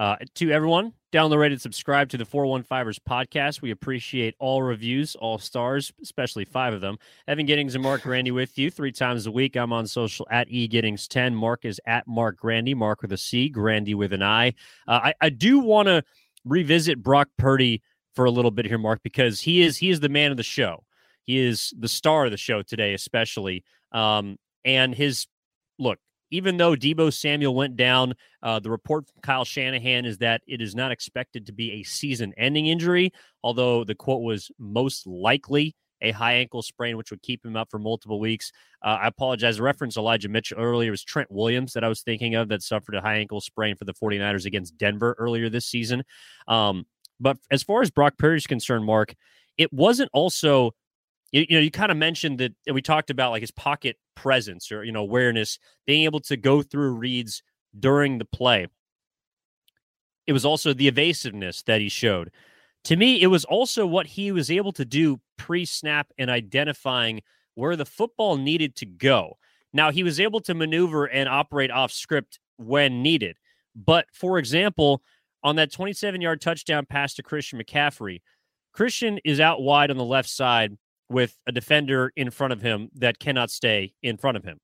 Uh, to everyone, download, and subscribe to the 415ers podcast. We appreciate all reviews, all stars, especially five of them. Evan Giddings and Marc Grandi with you three times a week. I'm on social at eGiddings10. Marc is at Marc Grandi, Marc with a C, Grandi with an I. Uh, I, I do want to revisit Brock Purdy for a little bit here, Marc, because he is he is the man of the show. He is the star of the show today, especially. Um, and his look, even though Deebo Samuel went down, uh, the report from Kyle Shanahan is that it is not expected to be a season ending injury, although the quote was most likely a high ankle sprain, which would keep him up for multiple weeks. Uh, I apologize. I referenced Elijah Mitchell earlier. It was Trent Williams that I was thinking of that suffered a high ankle sprain for the 49ers against Denver earlier this season. Um, but as far as Brock Purdy is concerned, Marc, it wasn't also you, you know, you kind of mentioned that and we talked about like his pocket presence or, you know, awareness, being able to go through reads during the play. It was also the evasiveness that he showed. To me, it was also what he was able to do pre snap and identifying where the football needed to go. Now, he was able to maneuver and operate off script when needed. But for example, on that 27 yard touchdown pass to Christian McCaffrey, Christian is out wide on the left side with a defender in front of him that cannot stay in front of him.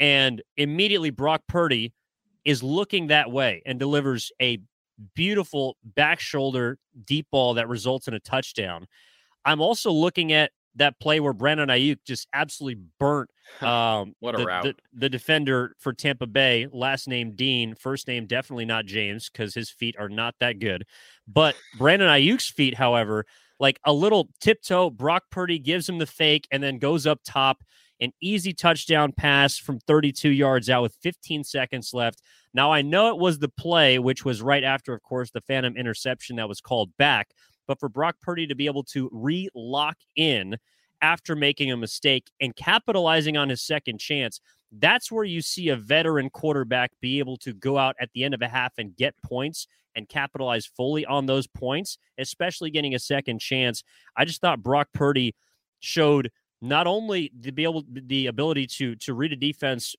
And immediately Brock Purdy is looking that way and delivers a beautiful back shoulder deep ball that results in a touchdown. I'm also looking at that play where Brandon Aiyuk just absolutely burnt um, what a the, route. The, the defender for Tampa Bay, last name Dean, first name definitely not James because his feet are not that good. But Brandon Aiyuk's feet, however, like a little tiptoe. Brock Purdy gives him the fake and then goes up top. An easy touchdown pass from 32 yards out with 15 seconds left. Now, I know it was the play, which was right after, of course, the phantom interception that was called back. But for Brock Purdy to be able to re lock in after making a mistake and capitalizing on his second chance, that's where you see a veteran quarterback be able to go out at the end of a half and get points and capitalize fully on those points, especially getting a second chance. I just thought Brock Purdy showed not only to be able the ability to to read a defense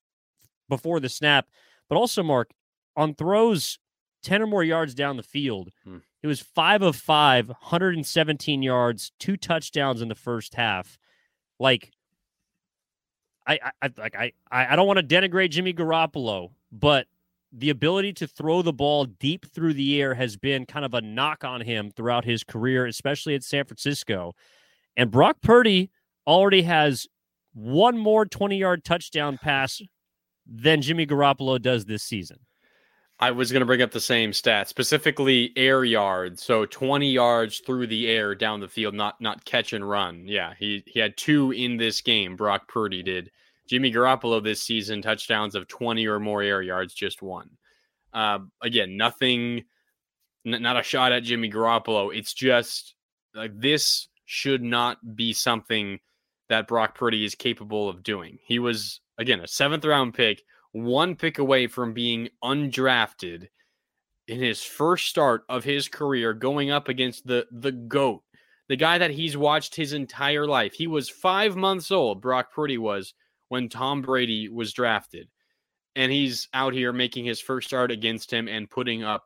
before the snap, but also Marc on throws 10 or more yards down the field. Hmm. It was five of five, 117 yards, two touchdowns in the first half. Like I, I like I I don't want to denigrate Jimmy Garoppolo, but the ability to throw the ball deep through the air has been kind of a knock on him throughout his career, especially at San Francisco. And Brock Purdy already has one more 20 yard touchdown pass than Jimmy Garoppolo does this season. I was going to bring up the same stat, specifically air yards. So 20 yards through the air down the field, not not catch and run. Yeah, he he had two in this game. Brock Purdy did. Jimmy Garoppolo this season touchdowns of 20 or more air yards, just one. Uh, again, nothing, n- not a shot at Jimmy Garoppolo. It's just like this should not be something that Brock Purdy is capable of doing. He was again a seventh round pick one pick away from being undrafted in his first start of his career going up against the the goat the guy that he's watched his entire life he was 5 months old Brock Purdy was when Tom Brady was drafted and he's out here making his first start against him and putting up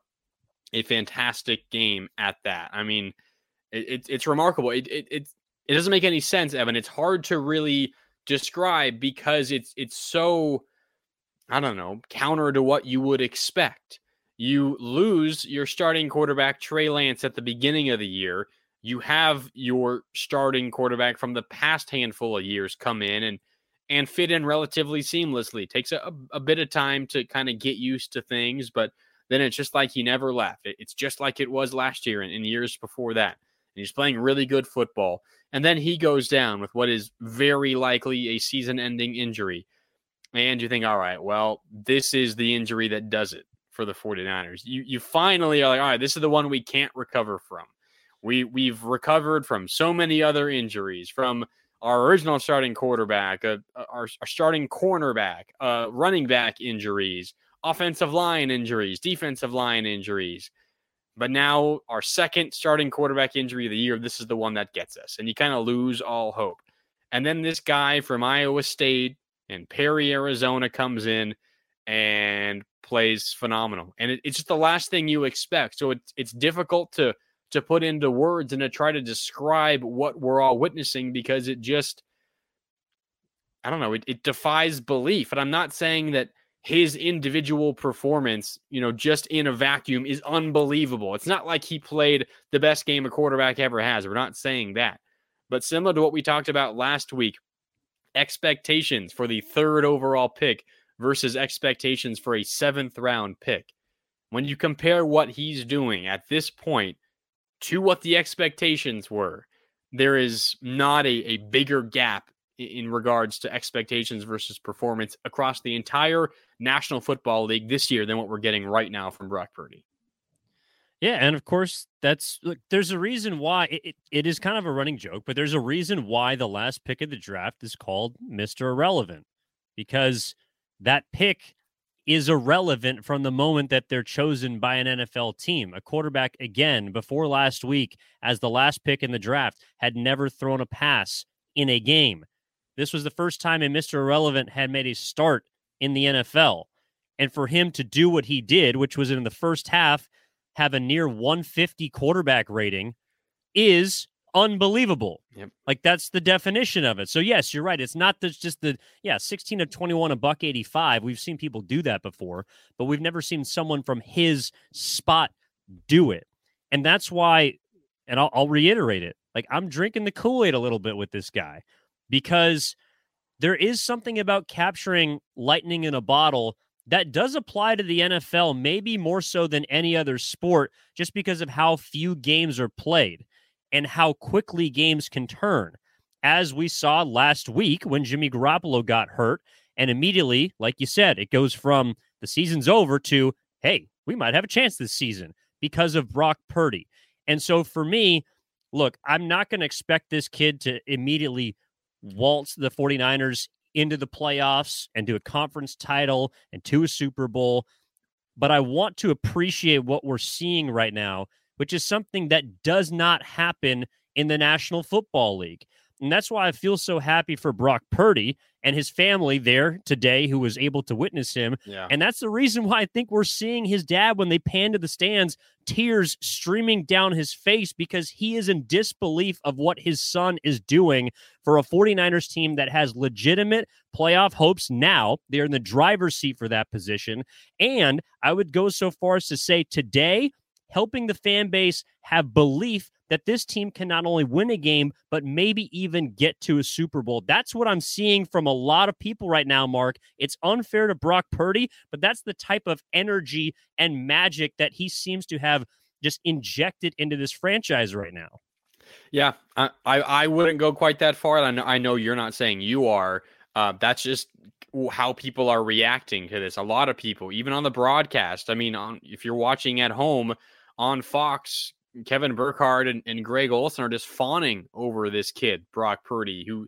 a fantastic game at that i mean it, it, it's remarkable it, it, it, it doesn't make any sense evan it's hard to really describe because it's it's so I don't know, counter to what you would expect. You lose your starting quarterback, Trey Lance, at the beginning of the year. You have your starting quarterback from the past handful of years come in and and fit in relatively seamlessly. Takes a, a bit of time to kind of get used to things, but then it's just like he never left. It, it's just like it was last year and years before that. And he's playing really good football. And then he goes down with what is very likely a season ending injury and you think, all right, well, this is the injury that does it for the 49ers. You you finally are like, all right, this is the one we can't recover from. We we've recovered from so many other injuries, from our original starting quarterback, uh, uh, our, our starting cornerback, uh, running back injuries, offensive line injuries, defensive line injuries. But now our second starting quarterback injury of the year, this is the one that gets us. And you kind of lose all hope. And then this guy from Iowa State and Perry, Arizona comes in and plays phenomenal. And it, it's just the last thing you expect. So it's it's difficult to to put into words and to try to describe what we're all witnessing because it just I don't know, it, it defies belief. And I'm not saying that his individual performance, you know, just in a vacuum is unbelievable. It's not like he played the best game a quarterback ever has. We're not saying that. But similar to what we talked about last week, expectations for the third overall pick versus expectations for a seventh round pick. When you compare what he's doing at this point to what the expectations were, there is not a, a bigger gap in regards to expectations versus performance across the entire National Football League this year than what we're getting right now from Brock Purdy. Yeah, and of course, that's look. There's a reason why it, it, it is kind of a running joke, but there's a reason why the last pick of the draft is called Mister Irrelevant, because that pick is irrelevant from the moment that they're chosen by an NFL team. A quarterback, again, before last week, as the last pick in the draft, had never thrown a pass in a game. This was the first time a Mr. Irrelevant had made a start in the NFL. And for him to do what he did, which was in the first half, have a near 150 quarterback rating, is unbelievable. Yep. Like that's the definition of it. So yes, you're right. It's not just the yeah, 16 of 21 a buck 85. We've seen people do that before, but we've never seen someone from his spot do it. And that's why and I'll, I'll reiterate it. Like I'm drinking the Kool-Aid a little bit with this guy because there is something about capturing lightning in a bottle that does apply to the NFL, maybe more so than any other sport, just because of how few games are played and how quickly games can turn. As we saw last week when Jimmy Garoppolo got hurt, and immediately, like you said, it goes from the season's over to, hey, we might have a chance this season because of Brock Purdy. And so for me, look, I'm not going to expect this kid to immediately waltz the 49ers into the playoffs and to a conference title and to a Super Bowl. But I want to appreciate what we're seeing right now, which is something that does not happen in the National Football League. And that's why I feel so happy for Brock Purdy and his family there today who was able to witness him. Yeah. And that's the reason why I think we're seeing his dad when they pan to the stands, tears streaming down his face because he is in disbelief of what his son is doing for a 49ers team that has legitimate playoff hopes now. They're in the driver's seat for that position. And I would go so far as to say today, helping the fan base have belief that this team can not only win a game, but maybe even get to a Super Bowl. That's what I'm seeing from a lot of people right now, Marc. It's unfair to Brock Purdy, but that's the type of energy and magic that he seems to have just injected into this franchise right now. Yeah, I, I, I wouldn't go quite that far. I know, I know you're not saying you are. Uh, that's just how people are reacting to this. A lot of people, even on the broadcast. I mean, on, if you're watching at home on Fox, Kevin Burkhardt and, and Greg Olsen are just fawning over this kid, Brock Purdy, who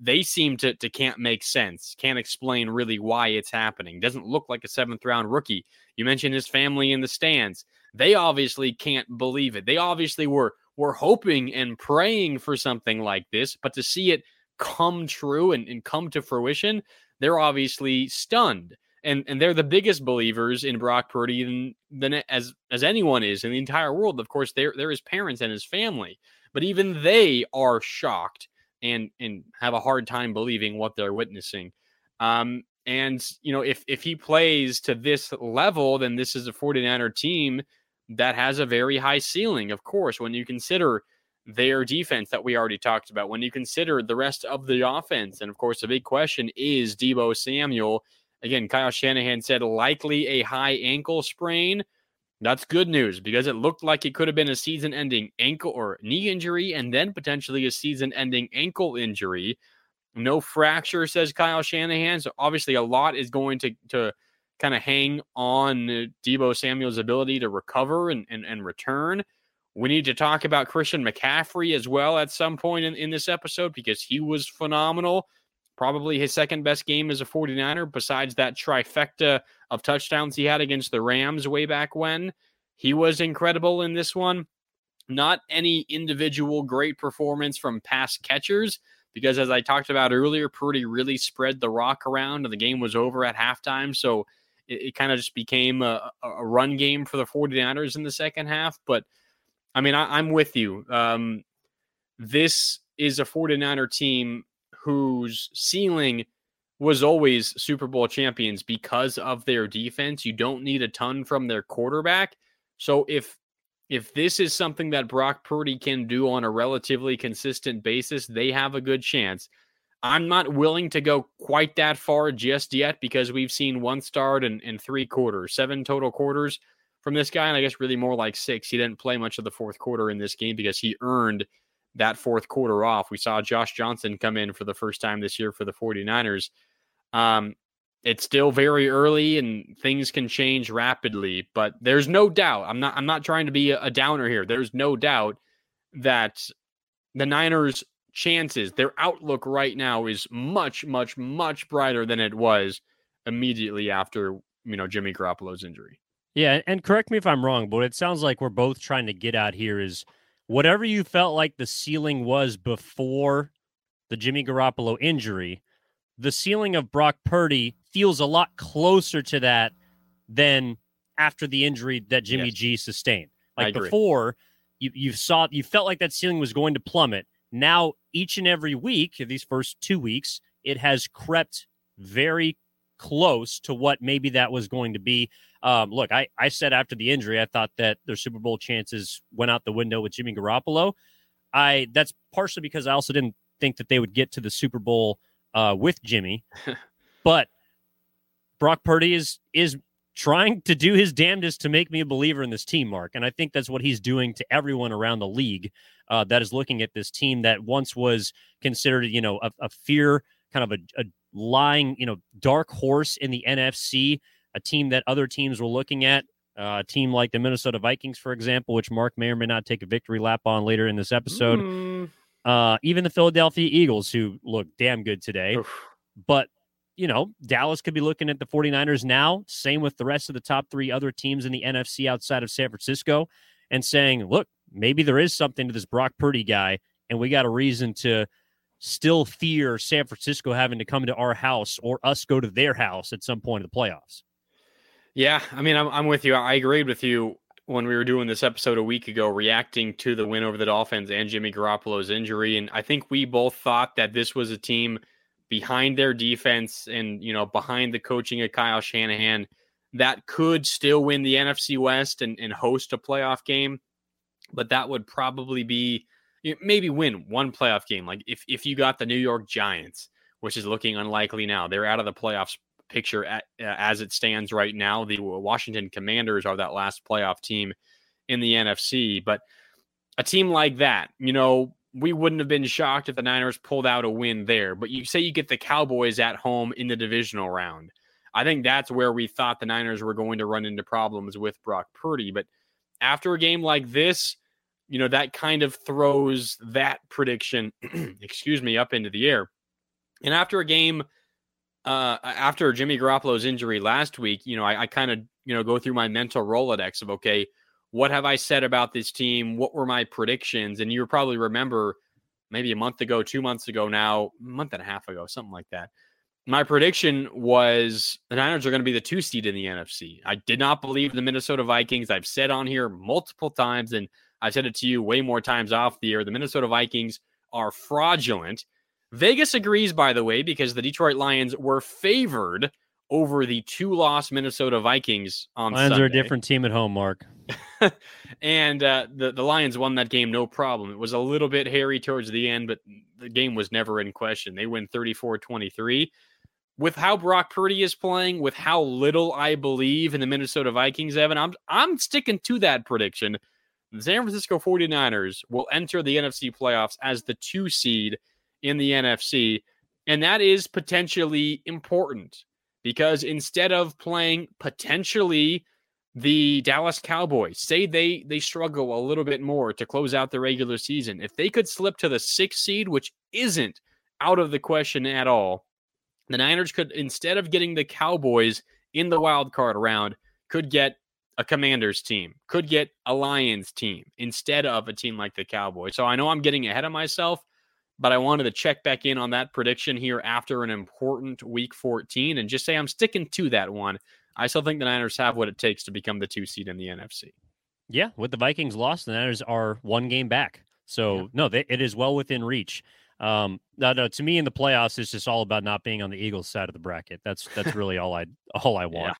they seem to, to can't make sense, can't explain really why it's happening. Doesn't look like a seventh round rookie. You mentioned his family in the stands. They obviously can't believe it. They obviously were were hoping and praying for something like this, but to see it come true and, and come to fruition, they're obviously stunned and and they're the biggest believers in Brock Purdy than, than as as anyone is in the entire world. Of course, they're they're his parents and his family, but even they are shocked and and have a hard time believing what they're witnessing. Um, and you know, if if he plays to this level, then this is a 49er team that has a very high ceiling. Of course, when you consider their defense that we already talked about, when you consider the rest of the offense, and of course, the big question is Deebo Samuel Again, Kyle Shanahan said likely a high ankle sprain. That's good news because it looked like it could have been a season ending ankle or knee injury and then potentially a season ending ankle injury. No fracture, says Kyle Shanahan. So obviously, a lot is going to, to kind of hang on Deebo Samuel's ability to recover and, and, and return. We need to talk about Christian McCaffrey as well at some point in, in this episode because he was phenomenal probably his second best game as a 49er, besides that trifecta of touchdowns he had against the Rams way back when. He was incredible in this one. Not any individual great performance from pass catchers, because as I talked about earlier, Purdy really spread the rock around and the game was over at halftime. So it, it kind of just became a, a run game for the 49ers in the second half. But I mean, I, am with you. Um, this is a 49er team whose ceiling was always Super Bowl champions because of their defense. You don't need a ton from their quarterback. So if if this is something that Brock Purdy can do on a relatively consistent basis, they have a good chance. I'm not willing to go quite that far just yet because we've seen one start and, and three quarters, seven total quarters from this guy. And I guess really more like six. He didn't play much of the fourth quarter in this game because he earned that fourth quarter off. We saw Josh Johnson come in for the first time this year for the 49ers. Um, it's still very early and things can change rapidly, but there's no doubt. I'm not I'm not trying to be a, downer here. There's no doubt that the Niners chances, their outlook right now is much, much, much brighter than it was immediately after, you know, Jimmy Garoppolo's injury. Yeah, and correct me if I'm wrong, but it sounds like we're both trying to get out here is whatever you felt like the ceiling was before the Jimmy Garoppolo injury, the ceiling of Brock Purdy feels a lot closer to that than after the injury that Jimmy yes. G sustained. Like before, you you saw you felt like that ceiling was going to plummet. Now, each and every week, these first two weeks, it has crept very close to what maybe that was going to be. Um, look, I, I said after the injury, I thought that their Super Bowl chances went out the window with Jimmy Garoppolo. I that's partially because I also didn't think that they would get to the Super Bowl uh, with Jimmy, but Brock Purdy is is trying to do his damnedest to make me a believer in this team, Marc. And I think that's what he's doing to everyone around the league uh, that is looking at this team that once was considered, you know, a, a fear, kind of a, a, lying, you know, dark horse in the NFC, a team that other teams were looking at. Uh, a team like the Minnesota Vikings, for example, which Marc may or may not take a victory lap on later in this episode. Mm. Uh, even the Philadelphia Eagles, who look damn good today. Oof. But you know, Dallas could be looking at the 49ers now, same with the rest of the top three other teams in the NFC outside of San Francisco, and saying, look, maybe there is something to this Brock Purdy guy, and we got a reason to still fear San Francisco having to come to our house or us go to their house at some point in the playoffs. Yeah, I mean, I'm, I'm with you. I agreed with you when we were doing this episode a week ago, reacting to the win over the Dolphins and Jimmy Garoppolo's injury. And I think we both thought that this was a team – behind their defense and you know behind the coaching of Kyle Shanahan that could still win the NFC West and, and host a playoff game, but that would probably be maybe win one playoff game. Like if if you got the New York Giants, which is looking unlikely now, they're out of the playoffs picture at, uh, as it stands right now. The Washington Commanders are that last playoff team in the NFC, but a team like that, you know, we wouldn't have been shocked if the Niners pulled out a win there. But you say you get the Cowboys at home in the divisional round. I think that's where we thought the Niners were going to run into problems with Brock Purdy. But after a game like this, you know, that kind of throws that prediction, excuse me, up into the air. And after a game, uh, after Jimmy Garoppolo's injury last week, you know, I, I kind of, you know, go through my mental Rolodex of, okay, what have I said about this team? What were my predictions? And you probably remember maybe a month ago, two months ago now, a month and a half ago, something like that. My prediction was the Niners are going to be the two seed in the NFC. I did not believe the Minnesota Vikings. I've said on here multiple times, and I said it to you way more times off the air. The Minnesota Vikings are fraudulent. Vegas agrees, by the way, because the Detroit Lions were favored over the two loss Minnesota Vikings on the Lions Sunday. are a different team at home, Marc. and uh, the the Lions won that game no problem. It was a little bit hairy towards the end, but the game was never in question. They win 34-23. With how Brock Purdy is playing, with how little I believe in the Minnesota Vikings, Evan, I'm I'm sticking to that prediction. The San Francisco 49ers will enter the NFC playoffs as the 2 seed in the NFC, and that is potentially important because instead of playing potentially the Dallas Cowboys. Say they they struggle a little bit more to close out the regular season. If they could slip to the sixth seed, which isn't out of the question at all, the Niners could instead of getting the Cowboys in the wild card round, could get a Commanders team, could get a Lions team instead of a team like the Cowboys. So I know I'm getting ahead of myself, but I wanted to check back in on that prediction here after an important week 14 and just say I'm sticking to that one I still think the Niners have what it takes to become the two seed in the NFC. Yeah, with the Vikings lost, the Niners are one game back. So yeah. no, they, it is well within reach. Um, no, no, to me in the playoffs, it's just all about not being on the Eagles side of the bracket. That's that's really all I all I want.